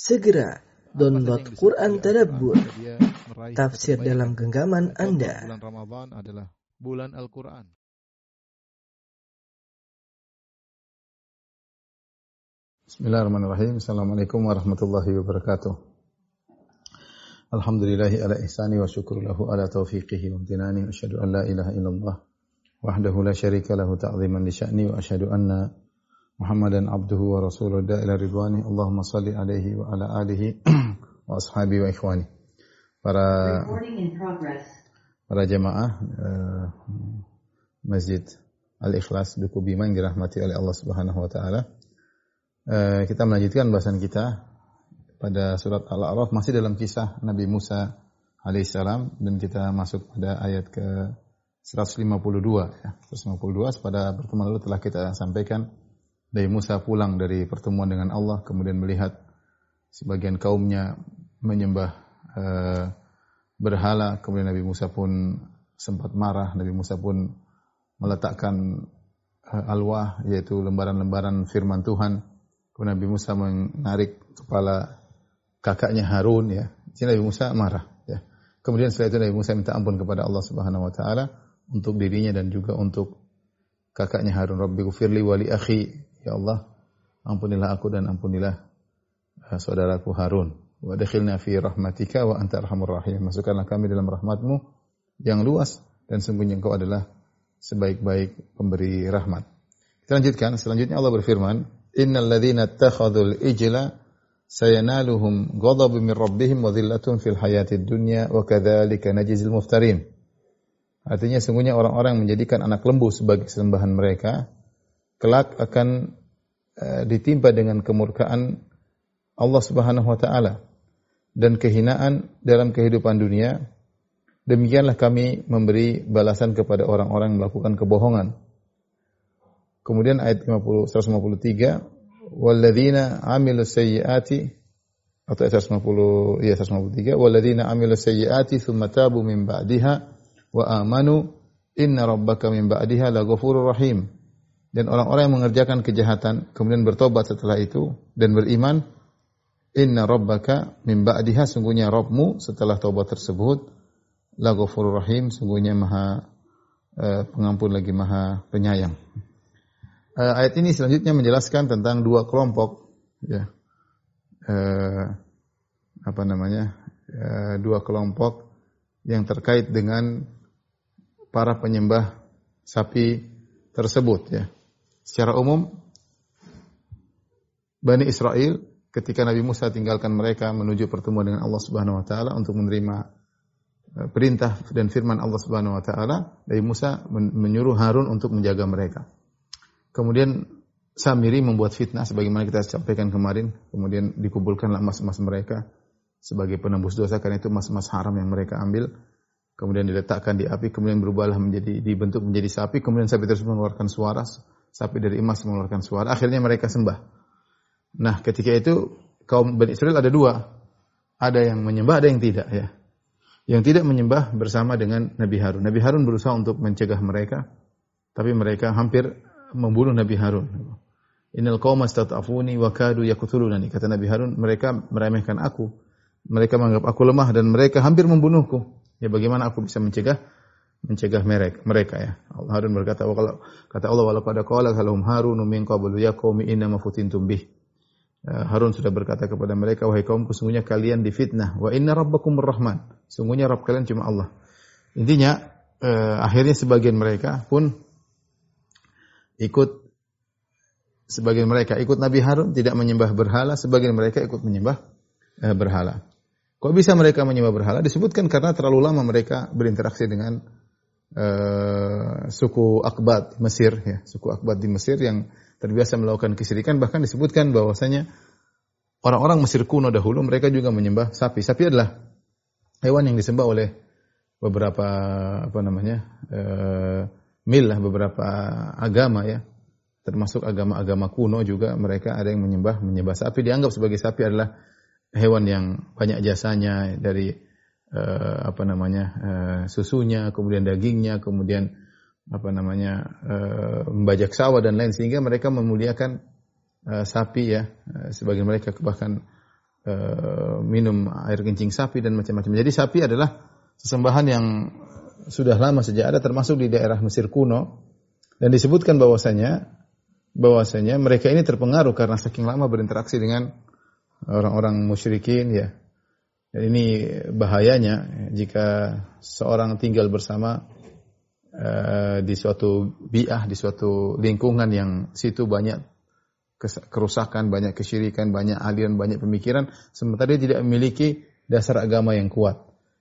Segera download Quran Tadabbur, tafsir dalam genggaman Anda. bulan Ramadan adalah bulan Al-Quran. Bismillahirrahmanirrahim. Assalamualaikum warahmatullahi wabarakatuh. Alhamdulillahi ala ihsani wa syukru lahu ala taufiqihi wa amtinani. Wa asyhadu an la ilaha illallah wahdahu la syarika lahu ta'ziman li sya'ni wa asyhadu anna Muhammadan abduhu wa rasuluhu da ila ridwani. Allahumma salli alaihi wa ala alihi wa ashabi wa ikhwani. Para para jemaah eh, Masjid Al-Ikhlas Duku Bima yang dirahmati oleh Allah Subhanahu wa taala. Eh, kita melanjutkan bahasan kita pada surat Al-A'raf masih dalam kisah Nabi Musa alaihissalam dan kita masuk pada ayat ke 152 ya. 152 pada pertemuan lalu telah kita sampaikan Nabi Musa pulang dari pertemuan dengan Allah kemudian melihat sebagian kaumnya menyembah eh, berhala kemudian Nabi Musa pun sempat marah Nabi Musa pun meletakkan eh, alwah yaitu lembaran-lembaran firman Tuhan. Kemudian Nabi Musa menarik kepala kakaknya Harun ya. Jadi Nabi Musa marah ya. Kemudian setelah itu Nabi Musa minta ampun kepada Allah Subhanahu wa taala untuk dirinya dan juga untuk kakaknya Harun. Rabbi gufirli wali akhi ya Allah ampunilah aku dan ampunilah eh, saudaraku Harun. Wa dakhilna fi rahmatika wa anta arhamur rahim masukkanlah kami dalam rahmatmu yang luas dan sungguhnya engkau adalah sebaik-baik pemberi rahmat. Kita lanjutkan. Selanjutnya Allah berfirman innal ladzina ittakhadhul ijla sayanaluhum ghadabun min rabbihim wa dhillatun fil hayatid dunya wa kadzalika najzil muftarin. Artinya sungguhnya orang-orang yang menjadikan anak lembu sebagai sembahan mereka kelak akan eh, ditimpa dengan kemurkaan Allah Subhanahu wa taala dan kehinaan dalam kehidupan dunia. Demikianlah kami memberi balasan kepada orang-orang melakukan kebohongan. Kemudian ayat 50 153 walladzina amilus sayyiati atau ayat 150 ya 153 walladzina amilus sayyiati tsumma tabu min ba'diha wa amanu inna rabbaka min ba'diha laghafurur rahim dan orang-orang yang mengerjakan kejahatan kemudian bertobat setelah itu dan beriman inna rabbaka min ba'diha sungguhnya Rabbmu setelah taubat tersebut la ghafurur rahim sungguhnya maha eh, pengampun lagi maha penyayang. Eh, ayat ini selanjutnya menjelaskan tentang dua kelompok ya. Eh, apa namanya? Eh, dua kelompok yang terkait dengan para penyembah sapi tersebut ya secara umum Bani Israel ketika Nabi Musa tinggalkan mereka menuju pertemuan dengan Allah Subhanahu wa taala untuk menerima eh, perintah dan firman Allah Subhanahu wa taala, Nabi Musa men- menyuruh Harun untuk menjaga mereka. Kemudian Samiri membuat fitnah sebagaimana kita sampaikan kemarin, kemudian dikumpulkanlah emas-emas mereka sebagai penembus dosa karena itu emas-emas haram yang mereka ambil. Kemudian diletakkan di api kemudian berubahlah menjadi dibentuk menjadi sapi. Kemudian sapi tersebut mengeluarkan suara sapi dari emas mengeluarkan suara akhirnya mereka sembah Nah, ketika itu kaum Bani Israel ada dua. Ada yang menyembah, ada yang tidak ya. Yang tidak menyembah bersama dengan Nabi Harun. Nabi Harun berusaha untuk mencegah mereka, tapi mereka hampir membunuh Nabi Harun. Innal qauma stata'afuni wa kadu yaqtulunani. Kata Nabi Harun, mereka meremehkan aku. Mereka menganggap aku lemah dan mereka hampir membunuhku. Ya bagaimana aku bisa mencegah mencegah mereka mereka ya. Allah Harun berkata, "Wa kalau kata Allah walau pada qala lahum Harun min qablu ya qaumi inna ma futintum bih." Uh, Harun sudah berkata kepada mereka, wahai kaumku, sungguhnya kalian difitnah. Wa inna rabbakumur rahman. Sungguhnya Rabb kalian cuma Allah. Intinya, uh, akhirnya sebagian mereka pun ikut, sebagian mereka ikut Nabi Harun, tidak menyembah berhala, sebagian mereka ikut menyembah uh, berhala. Kok bisa mereka menyembah berhala? Disebutkan karena terlalu lama mereka berinteraksi dengan uh, suku Akbat Mesir, ya, suku Akbat di Mesir yang terbiasa melakukan kesyirikan. Bahkan disebutkan bahwasanya orang-orang Mesir kuno dahulu mereka juga menyembah sapi. Sapi adalah hewan yang disembah oleh beberapa apa namanya uh, mil lah beberapa agama ya. Termasuk agama-agama kuno juga mereka ada yang menyembah menyembah sapi. Dianggap sebagai sapi adalah hewan yang banyak jasanya dari uh, apa namanya uh, susunya kemudian dagingnya kemudian apa namanya uh, membajak sawah dan lain sehingga mereka memuliakan uh, sapi ya uh, sebagian mereka bahkan eh, minum air kencing sapi dan macam-macam. Jadi sapi adalah sesembahan yang sudah lama sejak ada termasuk di daerah Mesir kuno dan disebutkan bahwasanya bahwasanya mereka ini terpengaruh karena saking lama berinteraksi dengan orang-orang musyrikin ya. Dan ini bahayanya jika seorang tinggal bersama uh, di suatu biah, di suatu lingkungan yang situ banyak kerusakan, banyak kesyirikan, banyak aliran, banyak pemikiran, sementara dia tidak memiliki dasar agama yang kuat.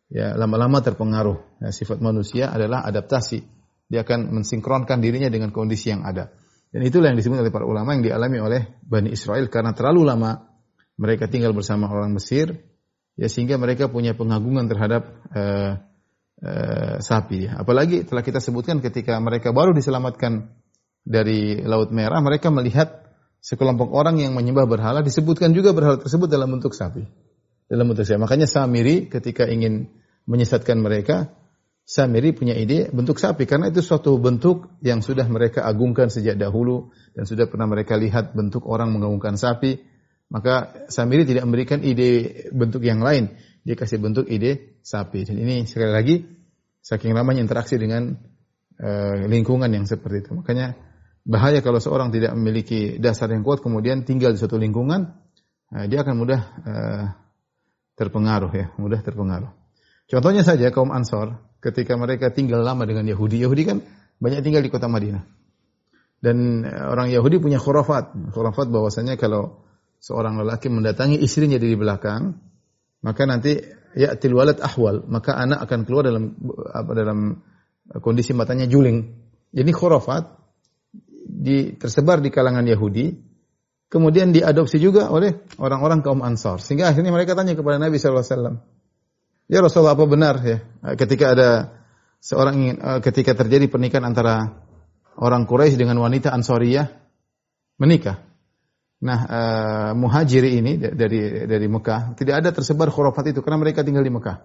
Ya, lama-lama terpengaruh. Ya, sifat manusia adalah adaptasi. Dia akan mensinkronkan dirinya dengan kondisi yang ada. Dan itulah yang disebut oleh para ulama yang dialami oleh Bani Israel karena terlalu lama mereka tinggal bersama orang Mesir, ya sehingga mereka punya pengagungan terhadap uh, uh, sapi. Apalagi telah kita sebutkan ketika mereka baru diselamatkan dari Laut Merah, mereka melihat sekelompok orang yang menyembah berhala disebutkan juga berhala tersebut dalam bentuk sapi. Dalam bentuk sapi. Makanya Samiri ketika ingin menyesatkan mereka, Samiri punya ide bentuk sapi karena itu suatu bentuk yang sudah mereka agungkan sejak dahulu dan sudah pernah mereka lihat bentuk orang mengagungkan sapi. Maka Samiri tidak memberikan ide bentuk yang lain, dia kasih bentuk ide sapi. Dan ini sekali lagi saking lamanya interaksi dengan uh, lingkungan yang seperti itu. Makanya bahaya kalau seorang tidak memiliki dasar yang kuat kemudian tinggal di suatu lingkungan, uh, dia akan mudah uh, terpengaruh ya, mudah terpengaruh. Contohnya saja kaum Ansor ketika mereka tinggal lama dengan Yahudi. Yahudi kan banyak tinggal di kota Madinah. Dan orang Yahudi punya khurafat. Khurafat bahwasanya kalau seorang lelaki mendatangi istrinya dari belakang, maka nanti ya tilwalat ahwal, maka anak akan keluar dalam apa dalam kondisi matanya juling. Jadi khurafat di, tersebar di kalangan Yahudi, kemudian diadopsi juga oleh orang-orang kaum Ansar. Sehingga akhirnya mereka tanya kepada Nabi wasallam, Ya Rasulullah apa benar ya ketika ada seorang ingin eh, ketika terjadi pernikahan antara orang Quraisy dengan wanita Ansoriyah menikah. Nah, uh, muhajiri ini dari dari Mekah tidak ada tersebar khurafat itu karena mereka tinggal di Mekah.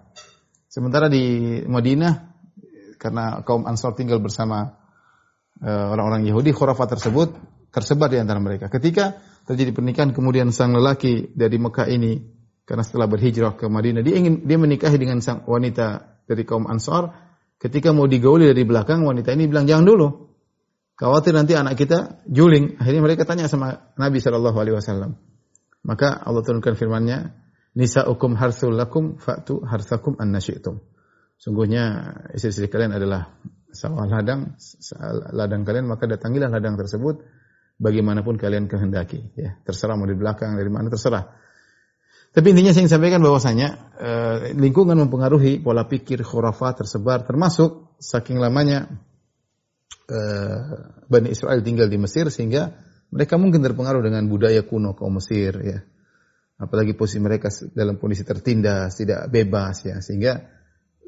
Sementara di Madinah karena kaum Ansor tinggal bersama uh, orang-orang Yahudi, khurafat tersebut tersebar di antara mereka. Ketika terjadi pernikahan kemudian sang lelaki dari Mekah ini karena setelah berhijrah ke Madinah dia ingin dia menikahi dengan sang wanita dari kaum Ansar ketika mau digauli dari belakang wanita ini bilang jangan dulu khawatir nanti anak kita juling. Akhirnya mereka tanya sama Nabi Shallallahu Alaihi Wasallam. Maka Allah turunkan firman-Nya nisaukum harsul lakum fa'tu harsakum an nasyitum sungguhnya istri-istri kalian adalah sawah ladang ladang kalian maka datangilah ladang tersebut bagaimanapun kalian kehendaki ya. Terserah mau di belakang dari mana terserah. Tapi intinya saya ingin sampaikan bahwasanya eh, lingkungan mempengaruhi pola pikir khurafat tersebar termasuk saking lamanya eh, Bani Israel tinggal di Mesir sehingga mereka mungkin terpengaruh dengan budaya kuno kaum Mesir ya. Apalagi posisi mereka dalam kondisi tertindas, tidak bebas ya sehingga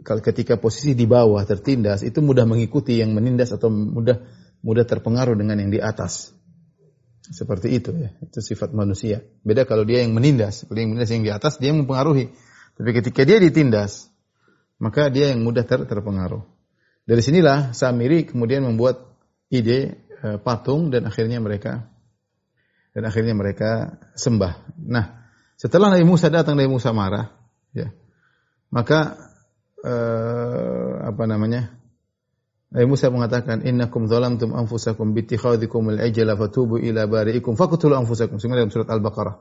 ketika posisi di bawah tertindas itu mudah mengikuti yang menindas atau mudah mudah terpengaruh dengan yang di atas. Seperti itu ya. Itu sifat manusia. Beda kalau dia yang menindas. Kalau yang menindas yang di atas, dia yang mempengaruhi. Tapi ketika dia ditindas, maka dia yang mudah ter terpengaruh. Dari sinilah Samiri kemudian membuat ide e, patung dan akhirnya mereka dan akhirnya mereka sembah. Nah, setelah Nabi Musa datang, Nabi Musa marah, ya. Maka e, apa namanya? Nabi Musa mengatakan, "Innakum zalamtum anfusakum bittikhadhikum al-ajla fatubu ila bari'ikum faqtulu anfusakum." Semua dalam surat Al-Baqarah.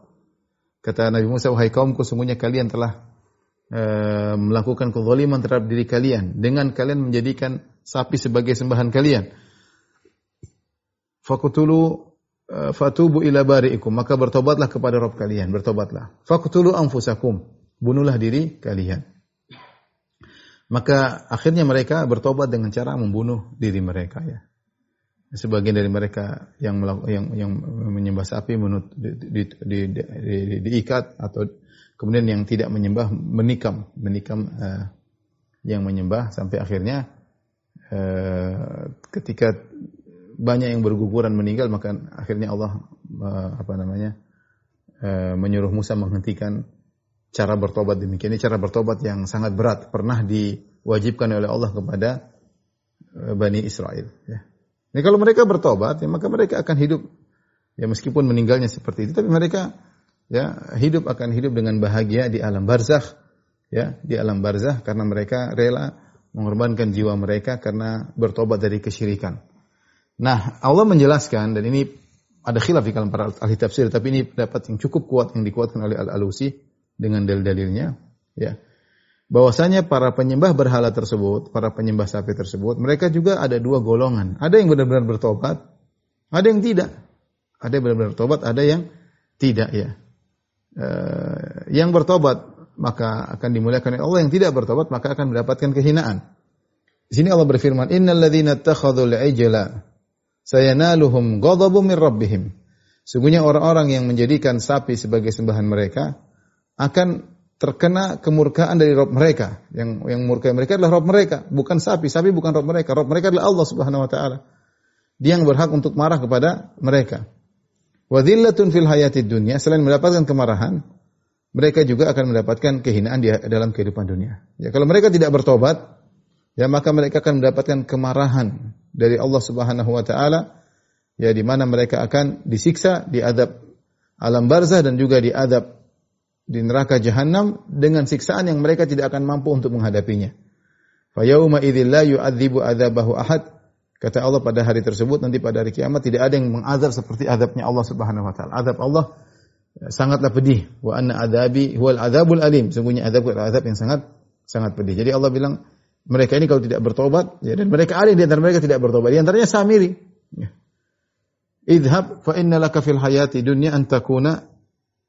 Kata Nabi Musa, "Wahai kaumku, semuanya kalian telah uh, melakukan kezaliman terhadap diri kalian dengan kalian menjadikan sapi sebagai sembahan kalian." Faqtulu uh, fatubu ila bari'ikum, maka bertobatlah kepada Rabb kalian, bertobatlah. Faqtulu anfusakum, bunuhlah diri kalian. Maka akhirnya mereka bertobat dengan cara membunuh diri mereka ya. Sebagian dari mereka yang yang yang menyembah sapi menut, di, di, di, di, diikat atau kemudian yang tidak menyembah menikam menikam uh, yang menyembah sampai akhirnya uh, ketika banyak yang berguguran meninggal maka akhirnya Allah uh, apa namanya uh, menyuruh Musa menghentikan cara bertobat demikian ini cara bertobat yang sangat berat pernah diwajibkan oleh Allah kepada Bani Israel ya. Ini kalau mereka bertobat ya maka mereka akan hidup ya meskipun meninggalnya seperti itu tapi mereka ya hidup akan hidup dengan bahagia di alam barzakh ya di alam barzakh karena mereka rela mengorbankan jiwa mereka karena bertobat dari kesyirikan. Nah, Allah menjelaskan dan ini ada khilaf di kalangan para ahli tafsir tapi ini pendapat yang cukup kuat yang dikuatkan oleh Al-Alusi dengan dalil-dalilnya ya. Bahwasanya para penyembah berhala tersebut, para penyembah sapi tersebut, mereka juga ada dua golongan. Ada yang benar-benar bertobat, ada yang tidak. Ada yang benar-benar bertobat, ada yang tidak ya. Uh, yang bertobat maka akan dimuliakan oleh Allah yang tidak bertobat maka akan mendapatkan kehinaan. Di sini Allah berfirman, "Innal ladzina ittakhadhu al-ijla sayanaluhum ghadabun min rabbihim." Sungguhnya orang-orang yang menjadikan sapi sebagai sembahan mereka akan terkena kemurkaan dari Rob mereka. Yang yang murka mereka adalah Rob mereka, bukan sapi. Sapi bukan Rob mereka. Rob mereka adalah Allah Subhanahu wa taala. Dia yang berhak untuk marah kepada mereka. Wa dhillatun fil hayatid dunya, selain mendapatkan kemarahan, mereka juga akan mendapatkan kehinaan di dalam kehidupan dunia. Ya, kalau mereka tidak bertobat, ya maka mereka akan mendapatkan kemarahan dari Allah Subhanahu wa taala ya di mana mereka akan disiksa di adab alam barzah dan juga di adab di neraka jahanam dengan siksaan yang mereka tidak akan mampu untuk menghadapinya. Fa yauma idzil la yu'adzibu adzabahu ahad. Kata Allah pada hari tersebut nanti pada hari kiamat tidak ada yang mengazab seperti azabnya Allah Subhanahu wa taala. Azab Allah sangatlah pedih. Wa anna adzabi huwal adzabul alim. Sungguhnya azab adalah azab yang sangat sangat pedih. Jadi Allah bilang mereka ini kalau tidak bertobat ya dan mereka ada di antara mereka tidak bertobat. Di antaranya Samiri. Ya. Idhab fa inna laka fil hayati dunya an takuna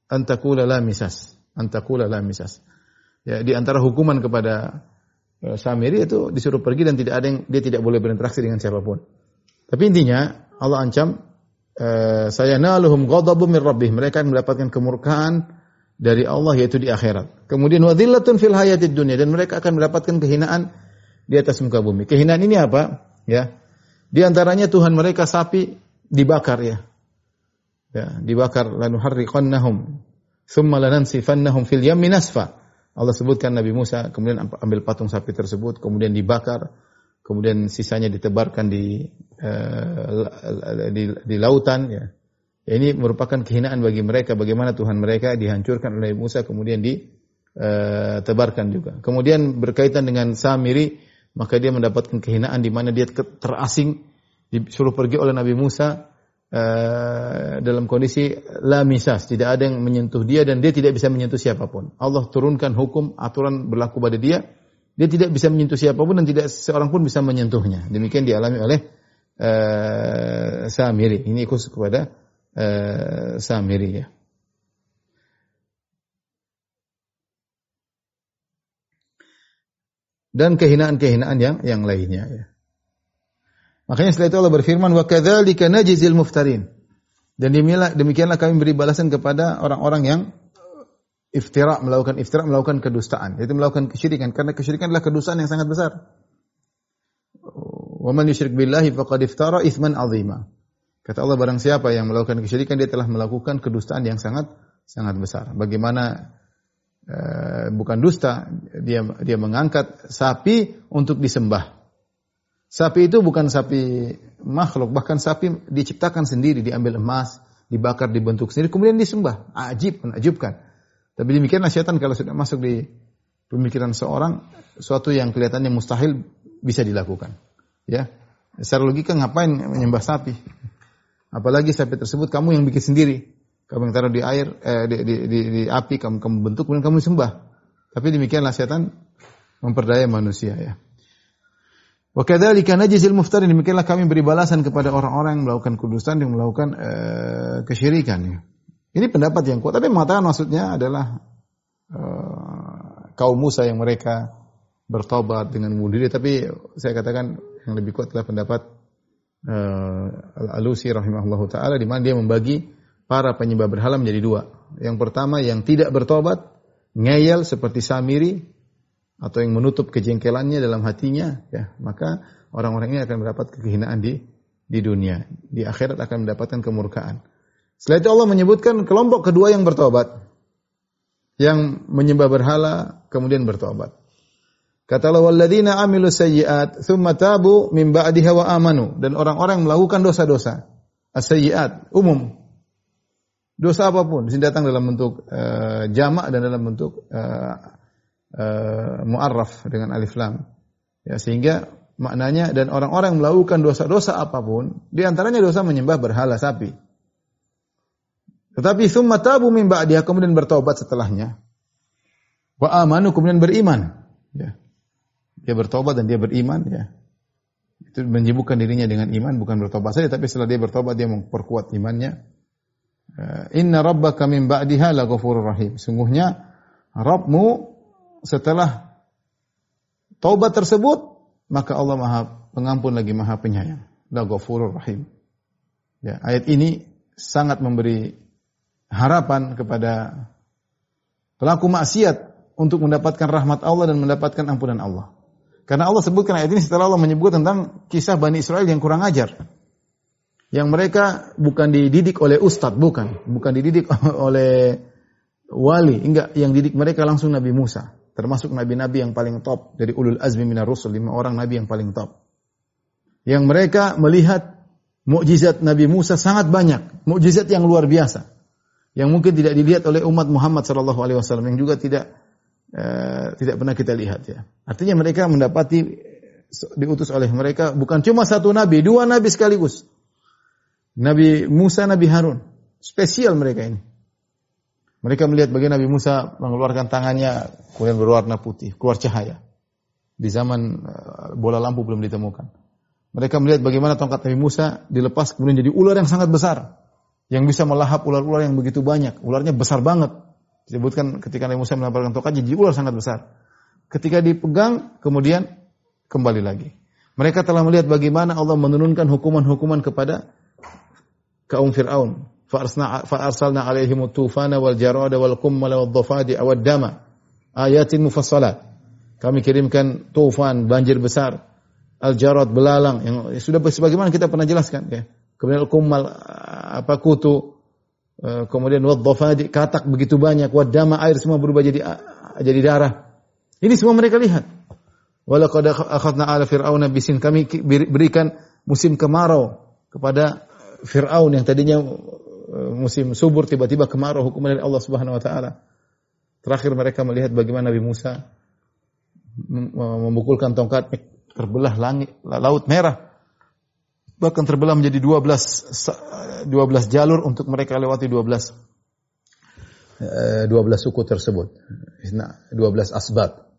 antakula la misas. Antakula la misas. Ya, di antara hukuman kepada Samiri itu disuruh pergi dan tidak ada yang dia tidak boleh berinteraksi dengan siapa pun. Tapi intinya Allah ancam uh, saya naluhum ghadabun min rabbih. Mereka akan mendapatkan kemurkaan dari Allah yaitu di akhirat. Kemudian wadillatun fil hayatid dunya dan mereka akan mendapatkan kehinaan di atas muka bumi. Kehinaan ini apa? Ya. Di antaranya Tuhan mereka sapi dibakar ya ya, dibakar lanuharriqannahum thumma lanansifannahum fil yammi nasfa. Allah sebutkan Nabi Musa kemudian ambil patung sapi tersebut kemudian dibakar kemudian sisanya ditebarkan di uh, di, di lautan ya. ya. Ini merupakan kehinaan bagi mereka bagaimana Tuhan mereka dihancurkan oleh Musa kemudian ditebarkan uh, juga. Kemudian berkaitan dengan Samiri maka dia mendapatkan kehinaan di mana dia terasing disuruh pergi oleh Nabi Musa Uh, dalam kondisi la misas, tidak ada yang menyentuh dia dan dia tidak bisa menyentuh siapa pun. Allah turunkan hukum, aturan berlaku pada dia, dia tidak bisa menyentuh siapa pun dan tidak seorang pun bisa menyentuhnya. Demikian dialami oleh uh, Samiri. Ini khusus kepada uh, Samiri ya. Dan kehinaan-kehinaan yang yang lainnya ya. Makanya setelah itu Allah berfirman wa kadzalika najzil muftarin. Dan demikianlah, demikianlah kami beri balasan kepada orang-orang yang iftira melakukan iftira melakukan kedustaan, yaitu melakukan kesyirikan karena kesyirikan adalah kedustaan yang sangat besar. Wa man yusyrik billahi faqad iftara itsman azima. Kata Allah barang siapa yang melakukan kesyirikan dia telah melakukan kedustaan yang sangat sangat besar. Bagaimana uh, bukan dusta dia dia mengangkat sapi untuk disembah. Sapi itu bukan sapi makhluk, bahkan sapi diciptakan sendiri, diambil emas, dibakar, dibentuk sendiri, kemudian disembah. Ajib, menakjubkan. Tapi demikianlah syaitan kalau sudah masuk di pemikiran seorang, suatu yang kelihatannya mustahil bisa dilakukan. Ya, secara logika ngapain menyembah sapi? Apalagi sapi tersebut kamu yang bikin sendiri. Kamu yang taruh di air, eh, di, di, di, di api, kamu, kamu bentuk, kemudian kamu sembah. Tapi demikianlah syaitan memperdaya manusia ya. Wa kadzalika najzil muftarin demikianlah kami beri balasan kepada orang-orang yang melakukan kudusan yang melakukan uh, kesyirikan ya. Ini pendapat yang kuat tapi mengatakan maksudnya adalah uh, kaum Musa yang mereka bertobat dengan bunuh tapi saya katakan yang lebih kuat adalah pendapat uh, Al-Alusi rahimahullahu taala di mana dia membagi para penyembah berhala menjadi dua. Yang pertama yang tidak bertobat, ngeyel seperti Samiri atau yang menutup kejengkelannya dalam hatinya, ya, maka orang-orang ini akan mendapat kehinaan di di dunia. Di akhirat akan mendapatkan kemurkaan. Setelah itu Allah menyebutkan kelompok kedua yang bertobat. Yang menyembah berhala kemudian bertobat. Kata Allah walladzina amilu sayyi'at thumma tabu min amanu dan orang-orang melakukan dosa-dosa as-sayyi'at umum Dosa apa pun, sini datang dalam bentuk uh, jamak dan dalam bentuk uh, uh, muarraf dengan alif lam. Ya, sehingga maknanya dan orang-orang melakukan dosa-dosa apa pun, di antaranya dosa menyembah berhala sapi. Tetapi summa tabu min ba'diha kemudian bertobat setelahnya. Wa amanu kemudian beriman. Ya. Dia bertobat dan dia beriman ya. Itu menyibukkan dirinya dengan iman bukan bertobat saja tapi setelah dia bertobat dia memperkuat imannya Eh, Inna rabbaka min ba'diha laghafurur rahim. Sungguhnya Rabbmu setelah taubat tersebut maka Allah Maha Pengampun lagi Maha Penyayang. Laghafurur rahim. Ya, ayat ini sangat memberi harapan kepada pelaku maksiat untuk mendapatkan rahmat Allah dan mendapatkan ampunan Allah. Karena Allah sebutkan ayat ini setelah Allah menyebut tentang kisah Bani Israel yang kurang ajar yang mereka bukan dididik oleh ustadz, bukan, bukan dididik oleh wali, enggak, yang didik mereka langsung Nabi Musa, termasuk nabi-nabi yang paling top dari ulul azmi minar rusul, lima orang nabi yang paling top. Yang mereka melihat mukjizat Nabi Musa sangat banyak, mukjizat yang luar biasa, yang mungkin tidak dilihat oleh umat Muhammad sallallahu alaihi wasallam, yang juga tidak uh, tidak pernah kita lihat ya. Artinya mereka mendapati diutus oleh mereka bukan cuma satu nabi, dua nabi sekaligus. Nabi Musa, Nabi Harun. Spesial mereka ini. Mereka melihat bagaimana Nabi Musa mengeluarkan tangannya, kemudian berwarna putih, keluar cahaya. Di zaman eh, bola lampu belum ditemukan. Mereka melihat bagaimana tongkat Nabi Musa dilepas kemudian jadi ular yang sangat besar. Yang bisa melahap ular-ular yang begitu banyak. Ularnya besar banget. Disebutkan ketika Nabi Musa melemparkan tongkat jadi ular sangat besar. Ketika dipegang, kemudian kembali lagi. Mereka telah melihat bagaimana Allah menurunkan hukuman-hukuman kepada kaum Fir'aun. Jarada wal kummala wal dhafadi awad dama. Ayatin mufassalat. Kami kirimkan tufan, banjir besar. Al-jarad, belalang. Yang sudah sebagaimana kita pernah jelaskan. Ya. Kemudian al-kummal, apa kutu. Eh, kemudian wal dhafadi, katak begitu banyak. Wad dama, air semua berubah jadi jadi darah. Ini semua mereka lihat. Walaqad akhadna ala fir'auna bisin kami berikan musim kemarau kepada Fir'aun yang tadinya musim subur tiba-tiba kemarau hukuman dari Allah Subhanahu wa taala. Terakhir mereka melihat bagaimana Nabi Musa memukulkan tongkat terbelah langit laut merah bahkan terbelah menjadi 12 12 jalur untuk mereka lewati 12 12 eh, suku tersebut. 12 asbab.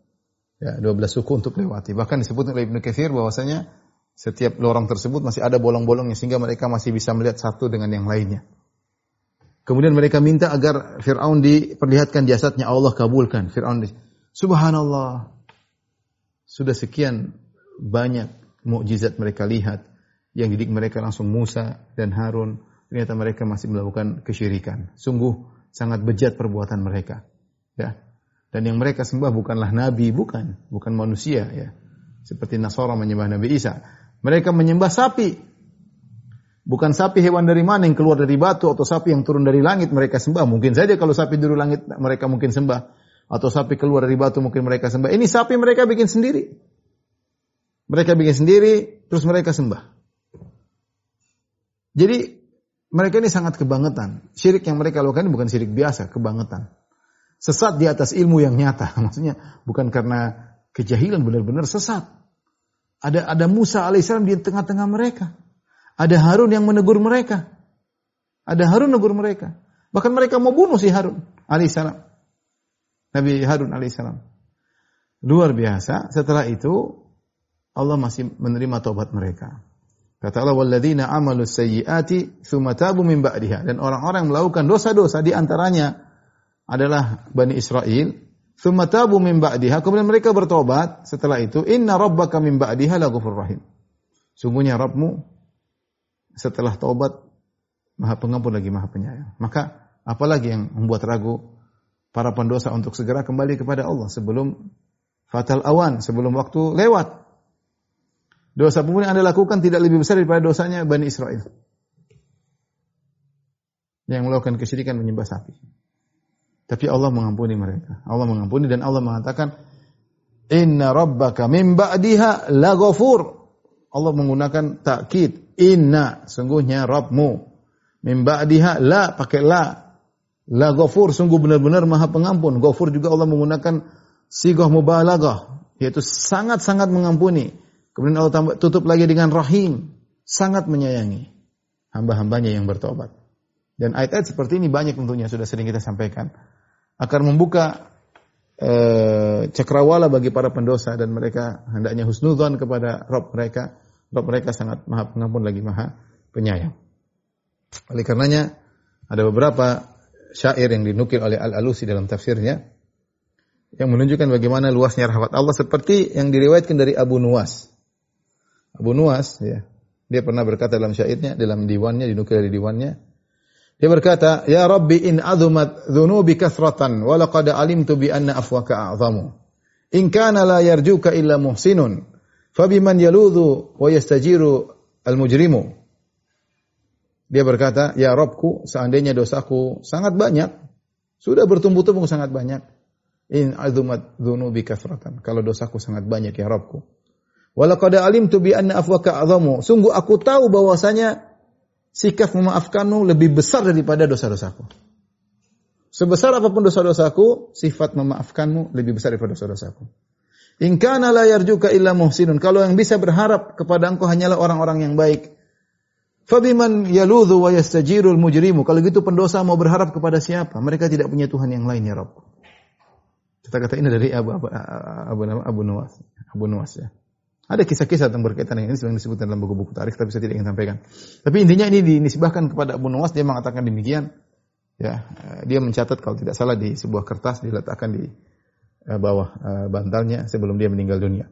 Ya, 12 suku untuk lewati. Bahkan disebut oleh Ibnu Katsir bahwasanya setiap lorong tersebut masih ada bolong-bolongnya sehingga mereka masih bisa melihat satu dengan yang lainnya. Kemudian mereka minta agar Fir'aun diperlihatkan jasadnya Allah kabulkan. Fir'aun Subhanallah. Sudah sekian banyak mukjizat mereka lihat yang didik mereka langsung Musa dan Harun. Ternyata mereka masih melakukan kesyirikan. Sungguh sangat bejat perbuatan mereka. Ya. Dan yang mereka sembah bukanlah nabi, bukan, bukan manusia ya. Seperti Nasara menyembah Nabi Isa. Mereka menyembah sapi. Bukan sapi hewan dari mana yang keluar dari batu atau sapi yang turun dari langit mereka sembah. Mungkin saja kalau sapi dari langit mereka mungkin sembah. Atau sapi keluar dari batu mungkin mereka sembah. Ini sapi mereka bikin sendiri. Mereka bikin sendiri, terus mereka sembah. Jadi mereka ini sangat kebangetan. Syirik yang mereka lakukan ini bukan syirik biasa, kebangetan. Sesat di atas ilmu yang nyata. Maksudnya bukan karena kejahilan benar-benar sesat. Ada ada Musa alaihissalam di tengah-tengah mereka. Ada Harun yang menegur mereka. Ada Harun menegur mereka. Bahkan mereka mau bunuh si Harun alaihissalam. Nabi Harun alaihissalam. Luar biasa. Setelah itu Allah masih menerima taubat mereka. Kata Allah, "Walladzina amalu sayyiati tsumma tabu min ba'diha." Dan orang-orang yang melakukan dosa-dosa di antaranya adalah Bani Israel Thumma tabu min ba'diha. Kemudian mereka bertobat setelah itu. Inna rabbaka min ba'diha rahim. Sungguhnya Rabbmu setelah taubat Maha Pengampun lagi Maha Penyayang. Maka apalagi yang membuat ragu para pendosa untuk segera kembali kepada Allah sebelum fatal awan, sebelum waktu lewat. Dosa pun yang Anda lakukan tidak lebih besar daripada dosanya Bani Israel. Yang melakukan kesyirikan menyembah sapi. Tapi Allah mengampuni mereka. Allah mengampuni dan Allah mengatakan, Inna rabbaka min ba'diha la. Allah menggunakan takkid. Inna, sungguhnya Rabbmu. Min ba'diha la, pakai la. La ghafur sungguh benar-benar Maha Pengampun. Ghafur juga Allah menggunakan sigah mubalaghah yaitu sangat-sangat mengampuni. Kemudian Allah tambah, tutup lagi dengan Rahim, sangat menyayangi hamba-hambanya yang bertobat. Dan ayat-ayat seperti ini banyak tentunya sudah sering kita sampaikan. Akan membuka eh, cakrawala bagi para pendosa dan mereka hendaknya husnudzon kepada Rob mereka. Rob mereka sangat maha pengampun lagi maha penyayang. Oleh karenanya ada beberapa syair yang dinukil oleh Al-Alusi dalam tafsirnya yang menunjukkan bagaimana luasnya rahmat Allah seperti yang diriwayatkan dari Abu Nuwas. Abu Nuwas ya, dia pernah berkata dalam syairnya, dalam diwannya, dinukil dari diwannya, dia berkata, "Ya Rabbi in azumat dzunubi kathratan wa laqad alimtu bi anna afwaka a'zamu. In kana la yarjuka illa muhsinun, fabiman yaludhu wa yastajiru al-mujrimu." Dia berkata, "Ya Rabbku, seandainya dosaku sangat banyak, sudah bertumbuh-tumbuh sangat banyak. In azumat dzunubi kathratan. Kalau dosaku sangat banyak ya Rabbku. Walaqad alimtu bi anna afwaka a'zamu. Sungguh aku tahu bahwasanya sikap memaafkanmu lebih besar daripada dosa-dosaku. Sebesar apa pun dosa-dosaku, sifat memaafkanmu lebih besar daripada dosa-dosaku. In kana la yarjuka illa muhsinun. Kalau yang bisa berharap kepada engkau hanyalah orang-orang yang baik, Fabiman yaludhu wa yastajirul mujrimu. Kalau gitu pendosa mau berharap kepada siapa? Mereka tidak punya Tuhan yang lain ya Rabb. Kata-kata ini dari Abu Abu Abu, Abu, Nuwas. Abu Nuwas ya. Ada kisah-kisah tentang berkaitan dengan ini yang disebutkan dalam buku-buku tarikh tapi saya tidak ingin sampaikan. Tapi intinya ini dinisbahkan kepada Abu Nuwas dia mengatakan demikian. Ya, dia mencatat kalau tidak salah di sebuah kertas diletakkan di bawah eh, bantalnya sebelum dia meninggal dunia.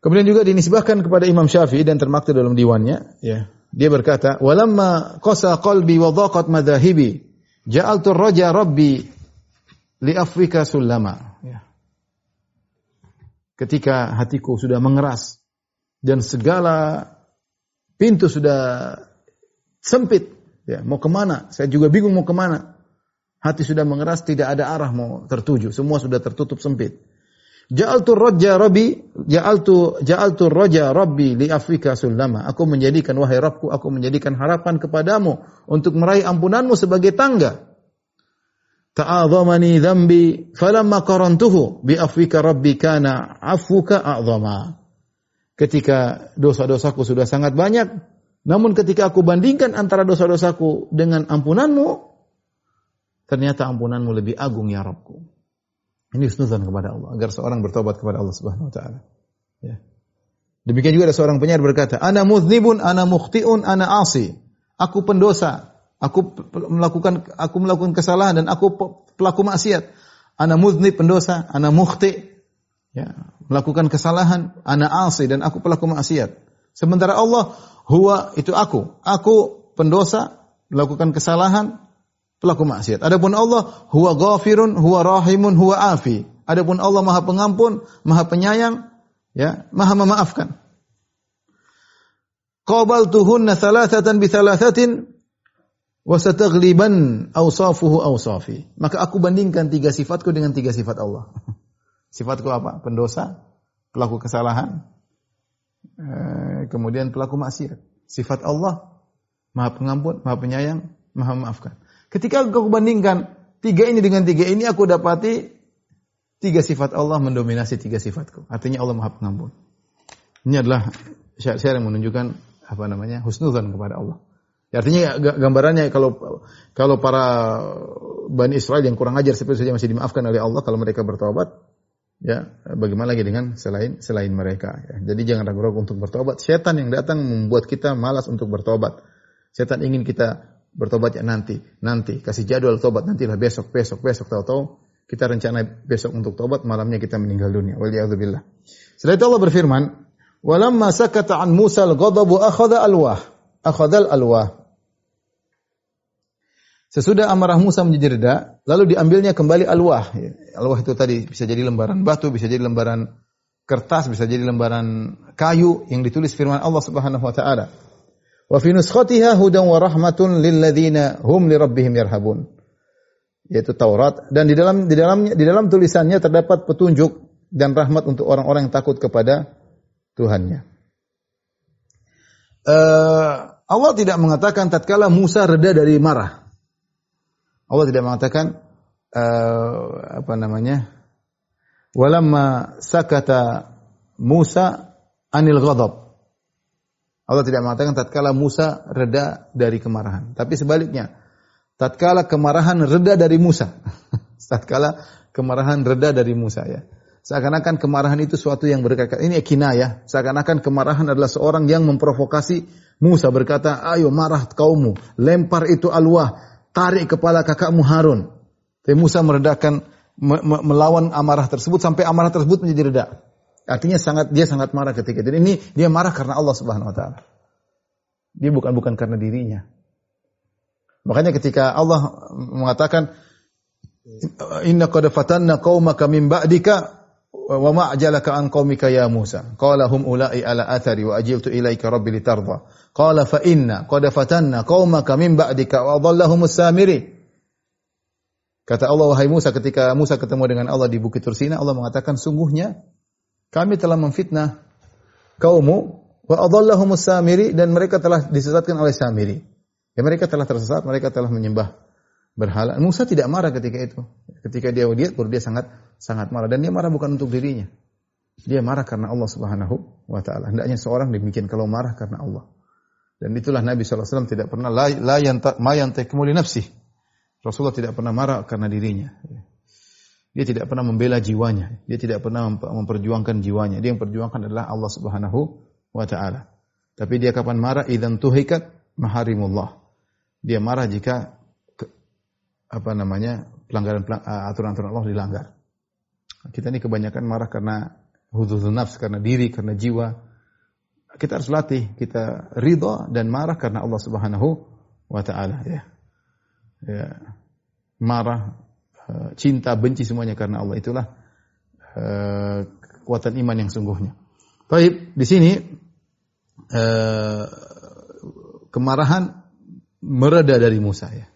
Kemudian juga dinisbahkan kepada Imam Syafi'i dan termaktub dalam diwannya, ya. Dia berkata, "Walamma qasa qalbi wa dhaqat madhahibi, ja'altu raja rabbi li afwika sulama." Ya. Ketika hatiku sudah mengeras dan segala pintu sudah sempit, ya, mau ke mana? Saya juga bingung mau ke mana. Hati sudah mengeras, tidak ada arah mau tertuju. Semua sudah tertutup sempit. Ja'altu raja rabbi, ja'altu ja'altu raja rabbi li afrika sulama. Aku menjadikan wahai Rabbku, aku menjadikan harapan kepadamu untuk meraih ampunanmu sebagai tangga. Ta'azamani dzambi falamma qarantuhu bi afrika rabbi kana afuka a'zama. Ketika dosa-dosaku sudah sangat banyak, namun ketika aku bandingkan antara dosa-dosaku dengan ampunanmu, ternyata ampunanmu lebih agung ya Rabbku. Ini husnuzan kepada Allah agar seorang bertobat kepada Allah Subhanahu wa taala. Ya. Demikian juga ada seorang penyair berkata, "Ana muznibun, ana mukhtiun, ana asi." Aku pendosa, aku melakukan aku melakukan kesalahan dan aku pelaku maksiat. Ana muznib pendosa, ana mukhti ya, melakukan kesalahan, ana asi dan aku pelaku maksiat. Sementara Allah huwa itu aku. Aku pendosa, melakukan kesalahan, pelaku maksiat. Adapun Allah huwa ghafirun, huwa rahimun, huwa afi. Adapun Allah Maha Pengampun, Maha Penyayang, ya, Maha memaafkan. Qabaltuhunna thalathatan bi thalathatin wa sataghliban awsafuhu awsafi. Maka aku bandingkan tiga sifatku dengan tiga sifat Allah. Sifatku apa? Pendosa, pelaku kesalahan, eh, kemudian pelaku maksiat. Sifat Allah Maha Pengampun, Maha Penyayang, Maha Memaafkan. Ketika aku bandingkan tiga ini dengan tiga ini, aku dapati tiga sifat Allah mendominasi tiga sifatku. Artinya Allah Maha Pengampun. Ini adalah syair-syair yang menunjukkan apa namanya husnuzan kepada Allah. Ya, artinya gambarannya kalau kalau para bani Israel yang kurang ajar seperti saja masih dimaafkan oleh Allah kalau mereka bertobat, ya bagaimana lagi dengan selain selain mereka. Ya. Jadi jangan ragu-ragu untuk bertobat. Setan yang datang membuat kita malas untuk bertobat. Setan ingin kita bertobat ya nanti, nanti kasih jadwal tobat nantilah besok, besok, besok tahu-tahu kita rencana besok untuk tobat malamnya kita meninggal dunia. Waliyadzubillah. Setelah itu Allah berfirman, "Walamma sakata an Musa al-ghadabu akhadha alwah." Akhadha alwah. Sesudah amarah Musa menjadi reda, lalu diambilnya kembali alwah. Alwah itu tadi bisa jadi lembaran batu, bisa jadi lembaran kertas, bisa jadi lembaran kayu yang ditulis firman Allah Subhanahu wa taala. Wa fi nuskhatiha hudan wa rahmatun lil ladzina hum li rabbihim yarhabun. Yaitu Taurat dan di dalam di dalamnya di dalam tulisannya terdapat petunjuk dan rahmat untuk orang-orang yang takut kepada Tuhannya. Uh, Allah tidak mengatakan tatkala Musa reda dari marah. Allah tidak mengatakan uh, apa namanya? Walamma sakata Musa anil ghadab. Allah tidak mengatakan tatkala Musa reda dari kemarahan, tapi sebaliknya. Tatkala kemarahan reda dari Musa. tatkala kemarahan reda dari Musa ya. Seakan-akan kemarahan itu suatu yang berkaitan. Ini ya. Seakan-akan kemarahan adalah seorang yang memprovokasi Musa berkata, ayo marah kaummu, lempar itu alwah, tarik kepala kakakmu Harun. Tapi Musa meredakan, melawan amarah tersebut sampai amarah tersebut menjadi reda. Artinya sangat dia sangat marah ketika itu. Ini dia marah karena Allah Subhanahu wa taala. Dia bukan bukan karena dirinya. Makanya ketika Allah mengatakan Inna qad fatanna qaumaka min ba'dika wa ma ajalaka an qaumika ya Musa qala hum ulai ala athari wa ajiltu ilaika rabbi litarda qala fa inna qad fatanna qaumaka min ba'dika wa dhallahum samiri kata Allah wahai Musa ketika Musa ketemu dengan Allah di Bukit Tursina Allah mengatakan sungguhnya kami telah memfitnah kaummu wa adallahum samiri dan mereka telah disesatkan oleh Samiri ya mereka telah tersesat mereka telah menyembah berhala Musa tidak marah ketika itu ketika dia lihat baru dia sangat sangat marah dan dia marah bukan untuk dirinya. Dia marah karena Allah Subhanahu wa taala. Hendaknya seorang demikian kalau marah karena Allah. Dan itulah Nabi SAW tidak pernah la, la yanta, ma yantakimu li nafsih. Rasulullah tidak pernah marah karena dirinya. Dia tidak pernah membela jiwanya. Dia tidak pernah memperjuangkan jiwanya. Dia yang perjuangkan adalah Allah Subhanahu wa taala. Tapi dia kapan marah? Idzan tuhikat maharimullah. Dia marah jika ke, apa namanya? pelanggaran aturan-aturan Allah dilanggar. Kita ini kebanyakan marah karena hududun nafs, karena diri, karena jiwa. Kita harus latih, kita ridho dan marah karena Allah Subhanahu wa taala ya. Ya. Marah, eh, cinta, benci semuanya karena Allah itulah uh, kekuatan iman yang sungguhnya. Baik, di sini uh, kemarahan mereda dari Musa ya.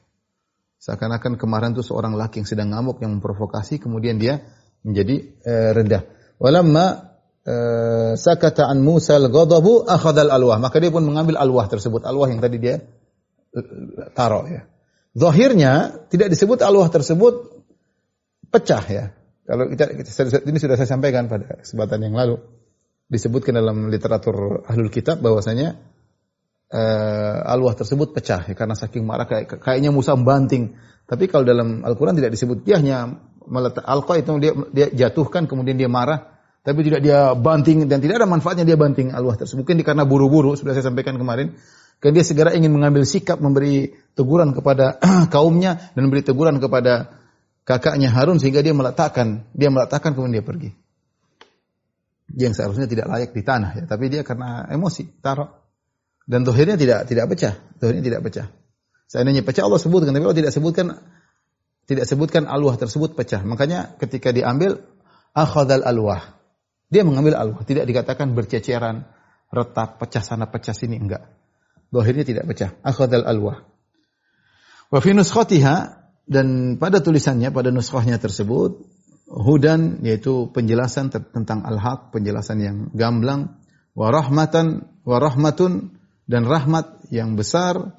Seakan-akan kemarahan itu seorang laki yang sedang ngamuk yang memprovokasi kemudian dia menjadi uh, rendah. Walamma sakata an Musa al-ghadabu akhadha al-alwah. Maka dia pun mengambil alwah tersebut, alwah yang tadi dia taruh ya. Zahirnya tidak disebut alwah tersebut pecah ya. Kalau kita, ini sudah saya sampaikan pada kesempatan yang lalu disebutkan dalam literatur ahlul kitab bahwasanya uh, alwah tersebut pecah ya, karena saking marah kayak, kayaknya Musa membanting. Tapi kalau dalam Al-Qur'an tidak disebut dia hanya meletak alqa itu dia dia jatuhkan kemudian dia marah tapi tidak dia banting dan tidak ada manfaatnya dia banting alwah tersebut. Mungkin karena buru-buru sudah saya sampaikan kemarin kan dia segera ingin mengambil sikap memberi teguran kepada kaumnya dan memberi teguran kepada kakaknya Harun sehingga dia meletakkan dia meletakkan kemudian dia pergi. Dia yang seharusnya tidak layak di tanah ya, tapi dia karena emosi taruh dan dohirnya tidak tidak pecah, dohirnya tidak pecah. Seandainya pecah Allah sebutkan, tapi Allah tidak sebutkan tidak sebutkan alwah tersebut pecah. Makanya ketika diambil akhadal alwah. Dia mengambil alwah, tidak dikatakan berceceran, retak, pecah sana, pecah sini, enggak. Dohirnya tidak pecah. Akhadal alwah. Wa fi nuskhatiha dan pada tulisannya, pada nuskhahnya tersebut, hudan yaitu penjelasan tentang al-haq, penjelasan yang gamblang, wa rahmatan wa rahmatun dan rahmat yang besar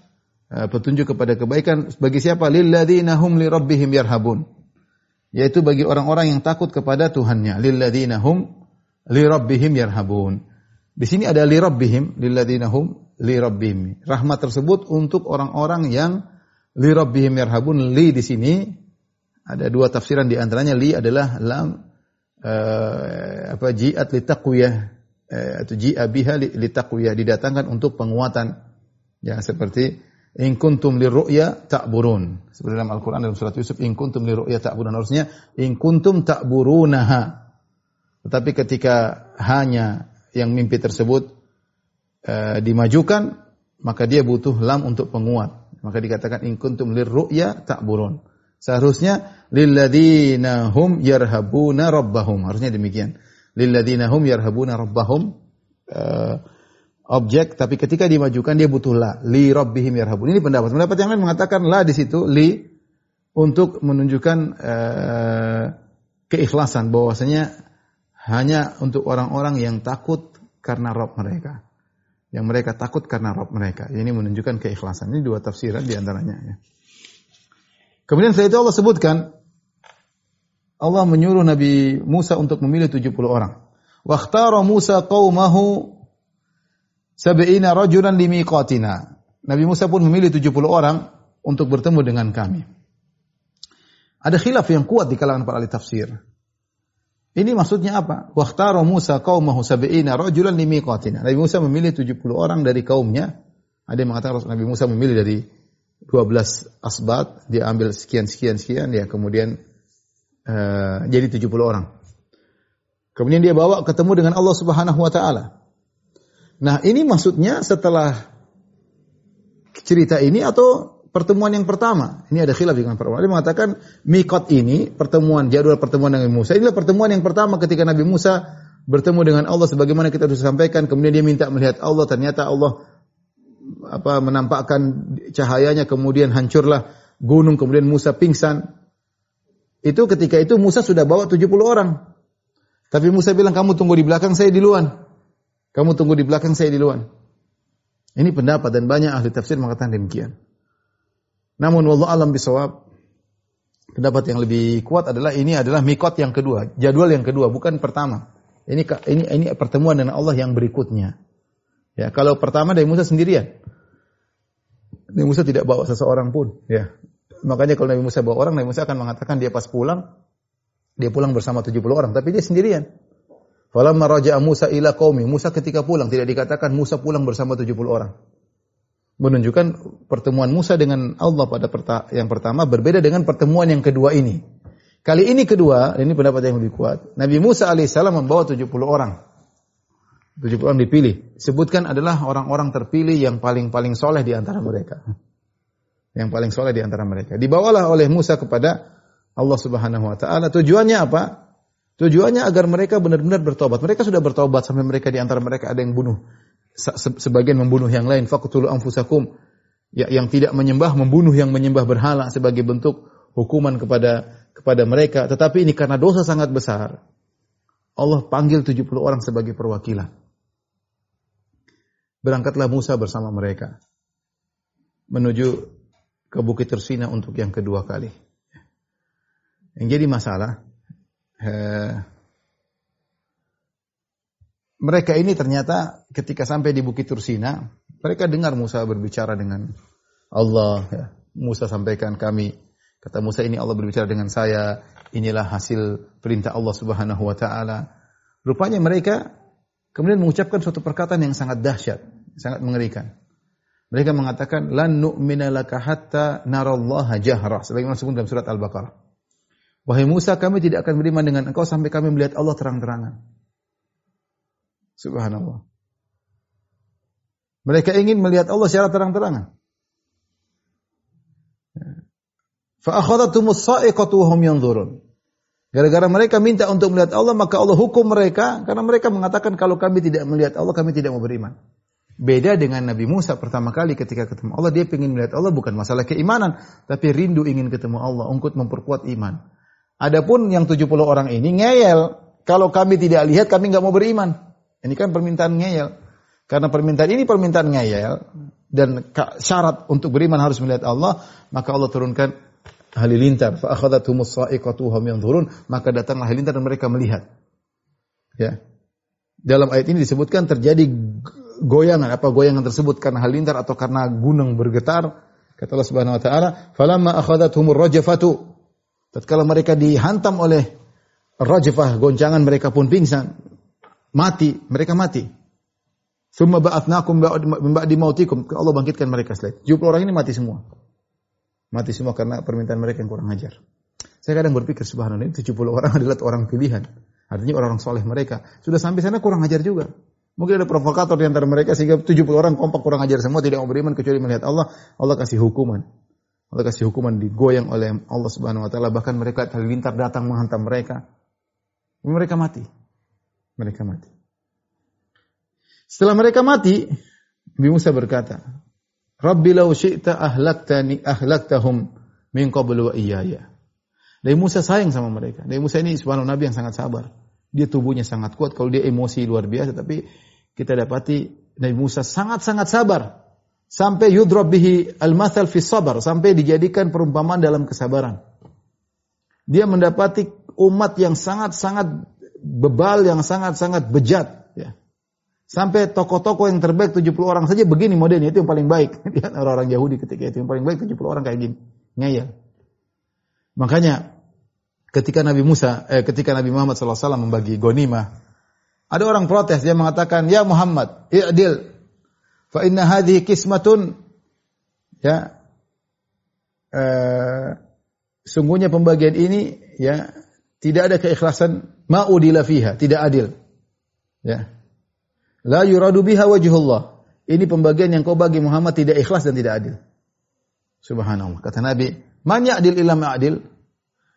Eh, petunjuk kepada kebaikan bagi siapa? Lilladzina hum li rabbihim yarhabun. Yaitu bagi orang-orang yang takut kepada Tuhannya. Lilladzina hum li rabbihim yarhabun. Di sini ada li rabbihim, lilladzina hum li rabbihim. Rahmat tersebut untuk orang-orang yang li rabbihim yarhabun. Li di sini ada dua tafsiran di antaranya li adalah lam uh, apa ji'at li taqwiyah uh, atau ji'a biha li, li taqwiyah didatangkan untuk penguatan. Ya seperti In kuntum lirru'ya ta'burun. Seperti dalam Al-Quran dalam surat Yusuf, in kuntum lirru'ya ta'burun. Harusnya, in kuntum ta'burunaha. Tetapi ketika hanya yang mimpi tersebut uh, dimajukan, maka dia butuh lam untuk penguat. Maka dikatakan in kuntum lirru'ya ta'burun. Seharusnya lilladzina hum yarhabuna rabbahum. Harusnya demikian. Lilladzina hum yarhabuna rabbahum. Uh, objek tapi ketika dimajukan dia butuh la li rabbihim yarhabun. Ini pendapat. Pendapat yang lain mengatakan la di situ li untuk menunjukkan uh, keikhlasan bahwasanya hanya untuk orang-orang yang takut karena Rob mereka. Yang mereka takut karena Rob mereka. Ini menunjukkan keikhlasan. Ini dua tafsiran di antaranya ya. Kemudian setelah itu Allah sebutkan Allah menyuruh Nabi Musa untuk memilih 70 orang. Wakhtara Musa qaumahu sab'ina rajulan limiqatina. Nabi Musa pun memilih 70 orang untuk bertemu dengan kami. Ada khilaf yang kuat di kalangan para ahli tafsir. Ini maksudnya apa? Wakhtara Musa qaumahu sab'ina rajulan limiqatina. Nabi Musa memilih 70 orang dari kaumnya. Ada yang mengatakan Nabi Musa memilih dari 12 asbat, dia ambil sekian sekian sekian ya kemudian uh, jadi 70 orang. Kemudian dia bawa ketemu dengan Allah Subhanahu wa taala. Nah, ini maksudnya setelah cerita ini atau pertemuan yang pertama. Ini ada khilaf dengan para ulama. Mengatakan mikot ini pertemuan jadwal pertemuan dengan Musa. Inilah pertemuan yang pertama ketika Nabi Musa bertemu dengan Allah sebagaimana kita sudah sampaikan. Kemudian dia minta melihat Allah. Ternyata Allah apa menampakkan cahayanya kemudian hancurlah gunung kemudian Musa pingsan. Itu ketika itu Musa sudah bawa 70 orang. Tapi Musa bilang kamu tunggu di belakang saya di luar. Kamu tunggu di belakang saya di luar. Ini pendapat dan banyak ahli tafsir mengatakan demikian. Namun wallahu alam bisawab pendapat yang lebih kuat adalah ini adalah mikot yang kedua, jadwal yang kedua, bukan pertama. Ini ini ini pertemuan dengan Allah yang berikutnya. Ya, kalau pertama dari Musa sendirian. Nabi Musa tidak bawa seseorang pun, ya. Makanya kalau Nabi Musa bawa orang, Nabi Musa akan mengatakan dia pas pulang, dia pulang bersama 70 orang, tapi dia sendirian. Falamma raja'a Musa ila qaumi, Musa ketika pulang tidak dikatakan Musa pulang bersama 70 orang menunjukkan pertemuan Musa dengan Allah pada yang pertama berbeda dengan pertemuan yang kedua ini. Kali ini kedua, ini pendapat yang lebih kuat. Nabi Musa alaihissalam membawa 70 orang. 70 orang dipilih. Sebutkan adalah orang-orang terpilih yang paling-paling soleh di antara mereka. Yang paling soleh di antara mereka. Dibawalah oleh Musa kepada Allah subhanahu wa ta'ala. Tujuannya apa? Tujuannya agar mereka benar-benar bertobat. Mereka sudah bertobat sampai mereka di antara mereka ada yang bunuh sebagian membunuh yang lain. Faqtulu anfusakum. Ya, yang tidak menyembah membunuh yang menyembah berhala sebagai bentuk hukuman kepada kepada mereka. Tetapi ini karena dosa sangat besar. Allah panggil 70 orang sebagai perwakilan. Berangkatlah Musa bersama mereka menuju ke Bukit Tersina untuk yang kedua kali. Yang jadi masalah eh, mereka ini ternyata ketika sampai di Bukit Tursina, mereka dengar Musa berbicara dengan Allah. Ya. Musa sampaikan kami, kata Musa ini Allah berbicara dengan saya, inilah hasil perintah Allah Subhanahu wa taala. Rupanya mereka kemudian mengucapkan suatu perkataan yang sangat dahsyat, sangat mengerikan. Mereka mengatakan lan nu'mina laka hatta narallaha jahra sebagaimana disebut dalam surat Al-Baqarah. Wahai Musa, kami tidak akan beriman dengan engkau sampai kami melihat Allah terang-terangan. Subhanallah. Mereka ingin melihat Allah secara terang-terangan. Sa'iqatu. Gara-gara mereka minta untuk melihat Allah, maka Allah hukum mereka karena mereka mengatakan kalau kami tidak melihat Allah, kami tidak mau beriman. Beda dengan Nabi Musa pertama kali ketika ketemu Allah, dia ingin melihat Allah bukan masalah keimanan, tapi rindu ingin ketemu Allah, untuk memperkuat iman. Adapun yang 70 orang ini ngeyel, kalau kami tidak lihat kami nggak mau beriman. Ini kan permintaan ngeyel. Karena permintaan ini permintaan ngeyel dan syarat untuk beriman harus melihat Allah, maka Allah turunkan halilintar. Fa akhadhatumus sa'iqatu hum yanzurun, maka datanglah halilintar dan mereka melihat. Ya. Dalam ayat ini disebutkan terjadi goyangan, apa goyangan tersebut karena halilintar atau karena gunung bergetar. Kata Allah Subhanahu wa taala, "Falamma akhadhathumur rajafatu" Tatkala mereka dihantam oleh rajafah, goncangan mereka pun pingsan mati, mereka mati. Summa ba'atsnakum ba'di mautikum. Allah bangkitkan mereka setelah 70 orang ini mati semua. Mati semua karena permintaan mereka yang kurang ajar. Saya kadang berpikir subhanallah ini 70 orang adalah orang pilihan. Artinya orang-orang soleh mereka. Sudah sampai sana kurang ajar juga. Mungkin ada provokator di antara mereka sehingga 70 orang kompak kurang ajar semua tidak mau beriman kecuali melihat Allah. Allah kasih hukuman. Allah kasih hukuman digoyang oleh Allah Subhanahu wa taala bahkan mereka halilintar datang menghantam mereka. Mereka mati mereka mati. Setelah mereka mati, Nabi Musa berkata, Rabbi lau syi'ta ahlaktani ahlaktahum min qablu wa iyaya. Nabi Musa sayang sama mereka. Nabi Musa ini subhanallah Nabi yang sangat sabar. Dia tubuhnya sangat kuat. Kalau dia emosi luar biasa. Tapi kita dapati Nabi Musa sangat-sangat sabar. sampai yudrab bihi al-mathal fi sabar sampai dijadikan perumpamaan dalam kesabaran. Dia mendapati umat yang sangat-sangat bebal, yang sangat-sangat bejat. Ya. Sampai tokoh-tokoh yang terbaik 70 orang saja begini modelnya, itu yang paling baik. Orang-orang Yahudi ketika itu, yang paling baik 70 orang kayak gini. Ngeyel. Makanya ketika Nabi Musa, eh, ketika Nabi Muhammad SAW membagi gonimah, ada orang protes, dia mengatakan, Ya Muhammad, i'dil, fa inna hadhihi kismatun, ya, eh, sungguhnya pembagian ini, ya, tidak ada keikhlasan ma'udila fiha, tidak adil. Ya. La yuradu biha wajhullah. Ini pembagian yang kau bagi Muhammad tidak ikhlas dan tidak adil. Subhanallah. Kata Nabi, "Man ya'dil illa ma'adil?"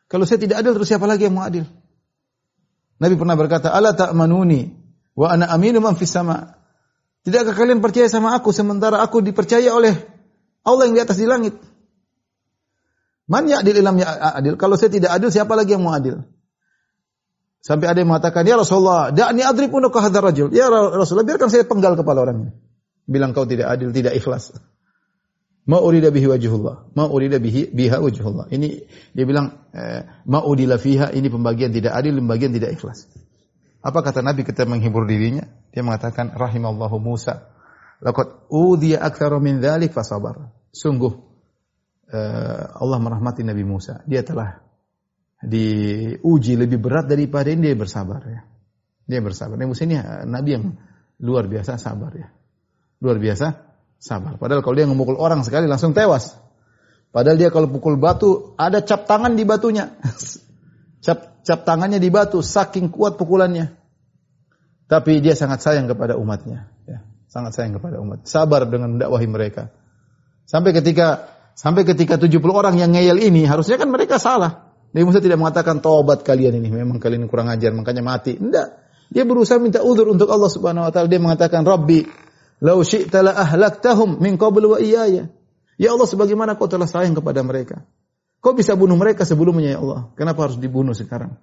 Kalau saya tidak adil terus siapa lagi yang mau adil? Nabi pernah berkata, "Ala ta'manuni wa ana aminu man fis sama." Tidakkah kalian percaya sama aku sementara aku dipercaya oleh Allah yang di atas di langit? Man ya'dil illa ma'adil? Kalau saya tidak adil siapa lagi yang mau adil? Sampai ada yang mengatakan, "Ya Rasulullah, da'ni adrib unuka hadzal rajul." Ya Rasulullah, biarkan saya penggal kepala orang ini. Bilang kau tidak adil, tidak ikhlas. Ma urida bihi wajhullah. Ma urida bihi biha wajhullah. Ini dia bilang eh, ma udila fiha ini pembagian tidak adil, pembagian tidak ikhlas. Apa kata Nabi kita menghibur dirinya? Dia mengatakan rahimallahu Musa. Laqad udhiya aktsaru min dzalik fasabar. Sungguh uh, Allah merahmati Nabi Musa. Dia telah diuji lebih berat daripada ini dia bersabar ya. Dia bersabar. Musa ini eh, nabi yang luar biasa sabar ya. Luar biasa sabar. Padahal kalau dia memukul orang sekali langsung tewas. Padahal dia kalau pukul batu ada cap tangan di batunya. cap cap tangannya di batu saking kuat pukulannya. Tapi dia sangat sayang kepada umatnya ya. Sangat sayang kepada umat. Sabar dengan mendakwahi mereka. Sampai ketika sampai ketika 70 orang yang ngeyel ini harusnya kan mereka salah. Nabi Musa tidak mengatakan tobat kalian ini, memang kalian kurang ajar makanya mati. Tidak. Dia berusaha minta uzur untuk Allah Subhanahu wa taala. Dia mengatakan, "Rabbi, lau syi'ta la ahlaktahum min qabl wa iyaya." Ya Allah, sebagaimana kau telah sayang kepada mereka. Kau bisa bunuh mereka sebelumnya ya Allah. Kenapa harus dibunuh sekarang?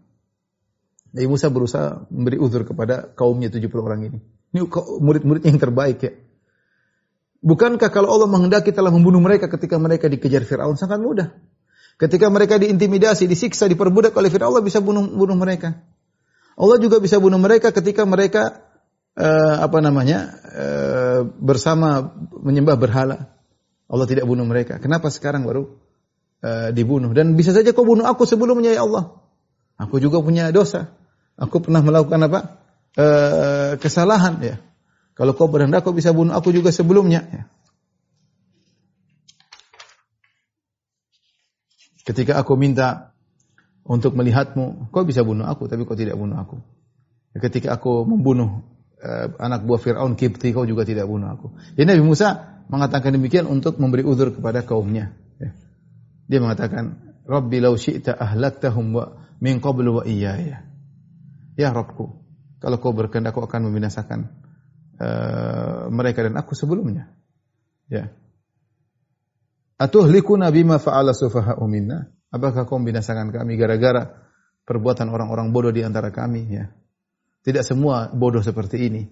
Nabi Musa berusaha memberi uzur kepada kaumnya 70 orang ini. Ini murid-muridnya yang terbaik ya. Bukankah kalau Allah menghendaki telah membunuh mereka ketika mereka dikejar Fir'aun sangat mudah. Ketika mereka diintimidasi, disiksa, diperbudak oleh Fir'aun, Allah bisa bunuh, bunuh mereka. Allah juga bisa bunuh mereka ketika mereka uh, apa namanya uh, bersama menyembah berhala. Allah tidak bunuh mereka. Kenapa sekarang baru uh, dibunuh? Dan bisa saja kau bunuh aku sebelumnya ya Allah. Aku juga punya dosa. Aku pernah melakukan apa? Uh, kesalahan ya. Kalau kau berhendak kau bisa bunuh aku juga sebelumnya ya. Ketika aku minta untuk melihatmu, kau bisa bunuh aku, tapi kau tidak bunuh aku. Ketika aku membunuh uh, anak buah Fir'aun Kipti, kau juga tidak bunuh aku. Jadi Nabi Musa mengatakan demikian untuk memberi uzur kepada kaumnya. Ya. Dia mengatakan, Rabbi lau syi'ta ahlaktahum wa min qablu wa iyaya. Ya Rabbku, kalau kau berkehendak kau akan membinasakan uh, mereka dan aku sebelumnya. Ya. Atuhlikuna bima fa'ala sufaha'u minna? Apakah kau membinasakan kami gara-gara perbuatan orang-orang bodoh di antara kami ya? Tidak semua bodoh seperti ini.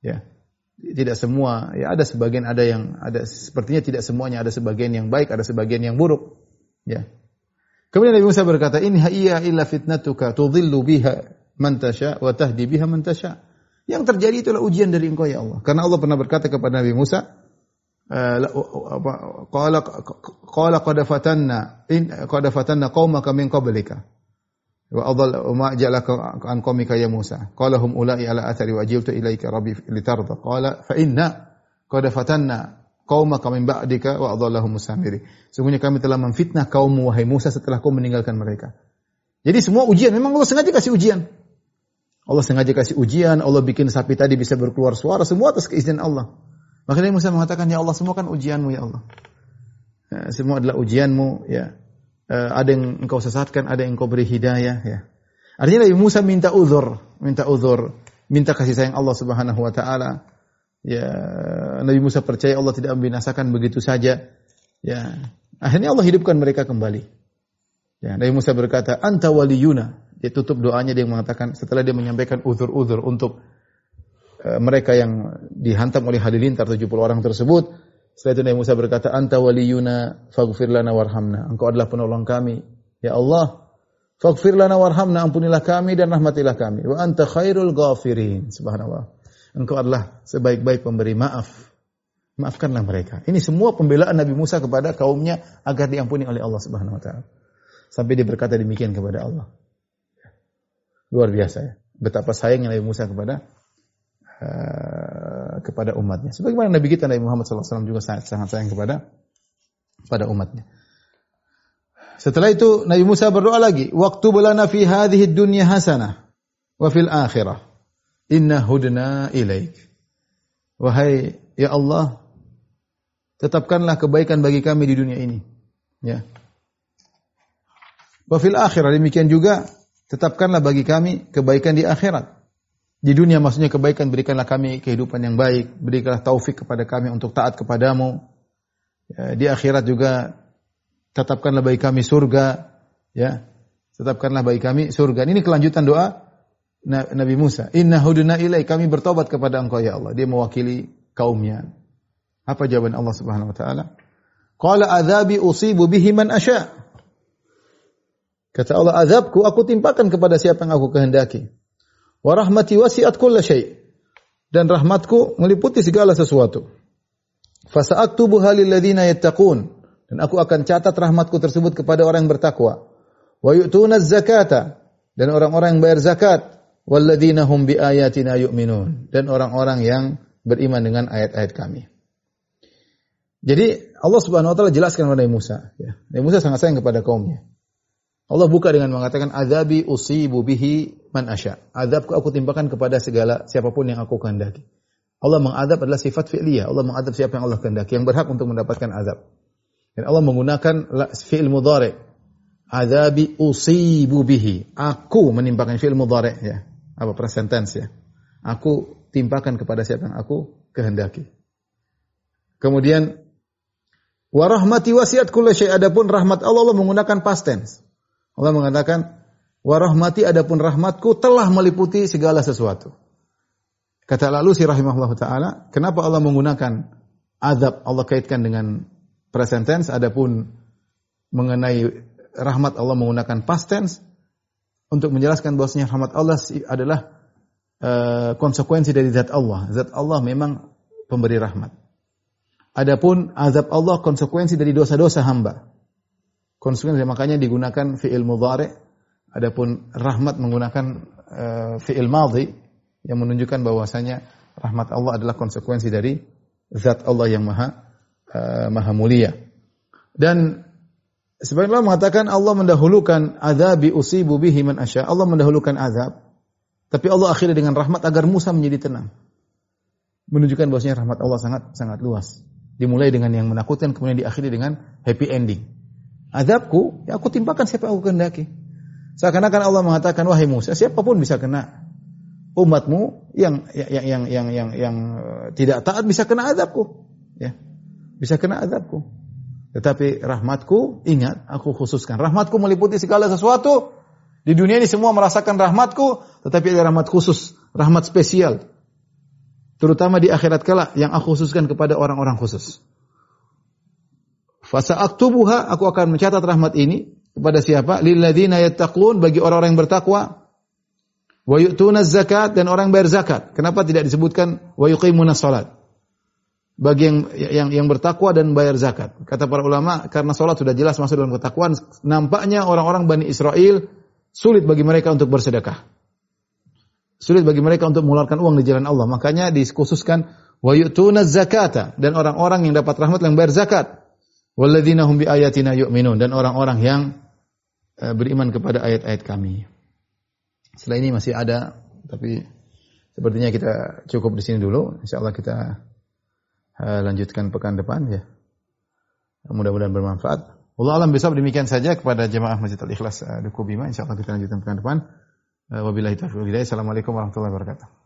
Ya. Tidak semua, ya ada sebagian ada yang ada sepertinya tidak semuanya ada sebagian yang baik, ada sebagian yang buruk. Ya. Kemudian Nabi Musa berkata, "In hiya illa fitnatuka tudhillu biha man tasha wa tahdi biha man tasha." Yang terjadi itulah ujian dari Engkau ya Allah. Karena Allah pernah berkata kepada Nabi Musa, qala qala qad fatanna in qad fatanna qaumaka min qablika wa adall ma ja'alaka an qaumika ya Musa qala hum ulai ala athari wa ajiltu ilaika rabbi litarda qala fa inna qad fatanna qaumaka min ba'dika wa adallahum musamiri sungguhnya kami telah memfitnah kaummu wahai Musa setelah kau meninggalkan mereka. Jadi semua ujian memang Allah sengaja kasih ujian. Allah sengaja kasih ujian Allah bikin sapi tadi bisa berkeluar suara semua atas keizinan Allah maka Nabi Musa mengatakan, Ya Allah, semua kan ujianmu, Ya Allah. Ya, semua adalah ujianmu, ya. Uh, ada yang engkau sesatkan, ada yang engkau beri hidayah, ya. Artinya Nabi Musa minta uzur, minta uzur, minta kasih sayang Allah Subhanahu wa taala. Ya, Nabi Musa percaya Allah tidak membinasakan begitu saja. Ya. Akhirnya Allah hidupkan mereka kembali. Ya, Nabi Musa berkata, "Anta waliyuna." Dia tutup doanya dia mengatakan setelah dia menyampaikan uzur-uzur untuk Eh, mereka yang dihantam oleh halilintar 70 orang tersebut, Setelah itu Nabi Musa berkata, "Anta waliyuna faghfir lana warhamna." Engkau adalah penolong kami. Ya Allah, faghfir lana warhamna, ampunilah kami dan rahmatilah kami. Wa anta khairul ghafirin. Subhanallah. Engkau adalah sebaik-baik pemberi maaf. Maafkanlah mereka. Ini semua pembelaan Nabi Musa kepada kaumnya agar diampuni oleh Allah Subhanahu wa taala. Sampai dia berkata demikian kepada Allah. Luar biasa ya. Betapa sayangnya Nabi Musa kepada uh, kepada umatnya. Sebagaimana Nabi kita Nabi Muhammad SAW juga sangat, sangat sayang kepada pada umatnya. Setelah itu Nabi Musa berdoa lagi, "Waktu belana fi hadhihi dunya hasanah wa fil akhirah inna hudna ilaik." Wahai ya Allah, tetapkanlah kebaikan bagi kami di dunia ini. Ya. Wa fil akhirah demikian juga tetapkanlah bagi kami kebaikan di akhirat. Di dunia maksudnya kebaikan berikanlah kami kehidupan yang baik, berikanlah taufik kepada kami untuk taat kepadamu. Ya, di akhirat juga tetapkanlah bagi kami surga, ya. Tetapkanlah bagi kami surga. Ini kelanjutan doa Nabi Musa. Inna huduna ilai kami bertobat kepada Engkau ya Allah. Dia mewakili kaumnya. Apa jawaban Allah Subhanahu wa taala? Qala adzabi usibu bihi man asya. Kata Allah, azabku aku timpakan kepada siapa yang aku kehendaki. Wa rahmati wasi'at kulla syai. Dan rahmatku meliputi segala sesuatu. Fasa'aktubuha lil ladzina yattaqun. Dan aku akan catat rahmatku tersebut kepada orang yang bertakwa. Wa yu'tuna zakata dan orang-orang yang bayar zakat. Walladzina hum bi ayatina yu'minun. Dan orang-orang yang beriman dengan ayat-ayat kami. Jadi Allah Subhanahu wa taala jelaskan kepada Musa, ya. Nabi Musa sangat sayang kepada kaumnya. Allah buka dengan mengatakan azabi usibu bihi man asya. Azabku aku timpakan kepada segala siapa pun yang aku kehendaki. Allah mengadab adalah sifat fi'liyah. Allah mengadab siapa yang Allah kehendaki yang berhak untuk mendapatkan azab. Dan Allah menggunakan fi'il mudhari. Azabi usibu bihi. Aku menimpakan fi'il mudhari ya. Apa present tense ya. Aku timpakan kepada siapa yang aku kehendaki. Kemudian warahmati wasiat kulli syai adapun rahmat Allah Allah menggunakan past tense. Allah mengatakan, warahmati adapun rahmatku telah meliputi segala sesuatu. Kata lalu si rahimahullah ta'ala, kenapa Allah menggunakan azab Allah kaitkan dengan present tense, adapun mengenai rahmat Allah menggunakan past tense, untuk menjelaskan bahwasanya rahmat Allah adalah uh, konsekuensi dari zat Allah. Zat Allah memang pemberi rahmat. Adapun azab Allah konsekuensi dari dosa-dosa hamba konsekuensi makanya digunakan fi'il mudhari. Adapun rahmat menggunakan uh, fi'il madhi yang menunjukkan bahwasanya rahmat Allah adalah konsekuensi dari zat Allah yang maha uh, maha mulia. Dan sebagian Allah mengatakan Allah mendahulukan azabi usibu bihi man asya Allah mendahulukan azab tapi Allah akhiri dengan rahmat agar Musa menjadi tenang. Menunjukkan bahwasanya rahmat Allah sangat sangat luas. Dimulai dengan yang menakutkan kemudian diakhiri dengan happy ending Azabku, ya aku timpakan siapa yang aku kehendaki. Seakan-akan Allah mengatakan, wahai Musa, siapa pun bisa kena. Umatmu yang yang yang yang yang, yang eh, tidak taat bisa kena azabku. Ya. Bisa kena azabku. Tetapi rahmatku, ingat, aku khususkan. Rahmatku meliputi segala sesuatu. Di dunia ini semua merasakan rahmatku, tetapi ada rahmat khusus, rahmat spesial. Terutama di akhirat kala yang aku khususkan kepada orang-orang khusus. Fasa aktubuha, aku akan mencatat rahmat ini kepada siapa? Lilladzina yattaqun bagi orang-orang yang bertakwa. Wa yu'tuna zakat dan orang bayar zakat. Kenapa tidak disebutkan wa yuqimuna salat? Bagi yang yang yang bertakwa dan bayar zakat. Kata para ulama, karena salat sudah jelas masuk dalam ketakwaan, nampaknya orang-orang Bani Israel sulit bagi mereka untuk bersedekah. Sulit bagi mereka untuk mengeluarkan uang di jalan Allah. Makanya dikhususkan wa yu'tuna zakata dan orang-orang yang dapat rahmat yang bayar zakat. Walladzina hum ayatina yu'minun dan orang-orang yang uh, beriman kepada ayat-ayat kami. Setelah ini masih ada tapi sepertinya kita cukup di sini dulu. Insyaallah kita uh, lanjutkan pekan depan ya. Mudah-mudahan bermanfaat. Allah alam besok demikian saja kepada jemaah Masjid Al-Ikhlas uh, Duku Bima. Insyaallah kita lanjutkan pekan depan. Wabillahi taufiq Assalamualaikum warahmatullahi wabarakatuh.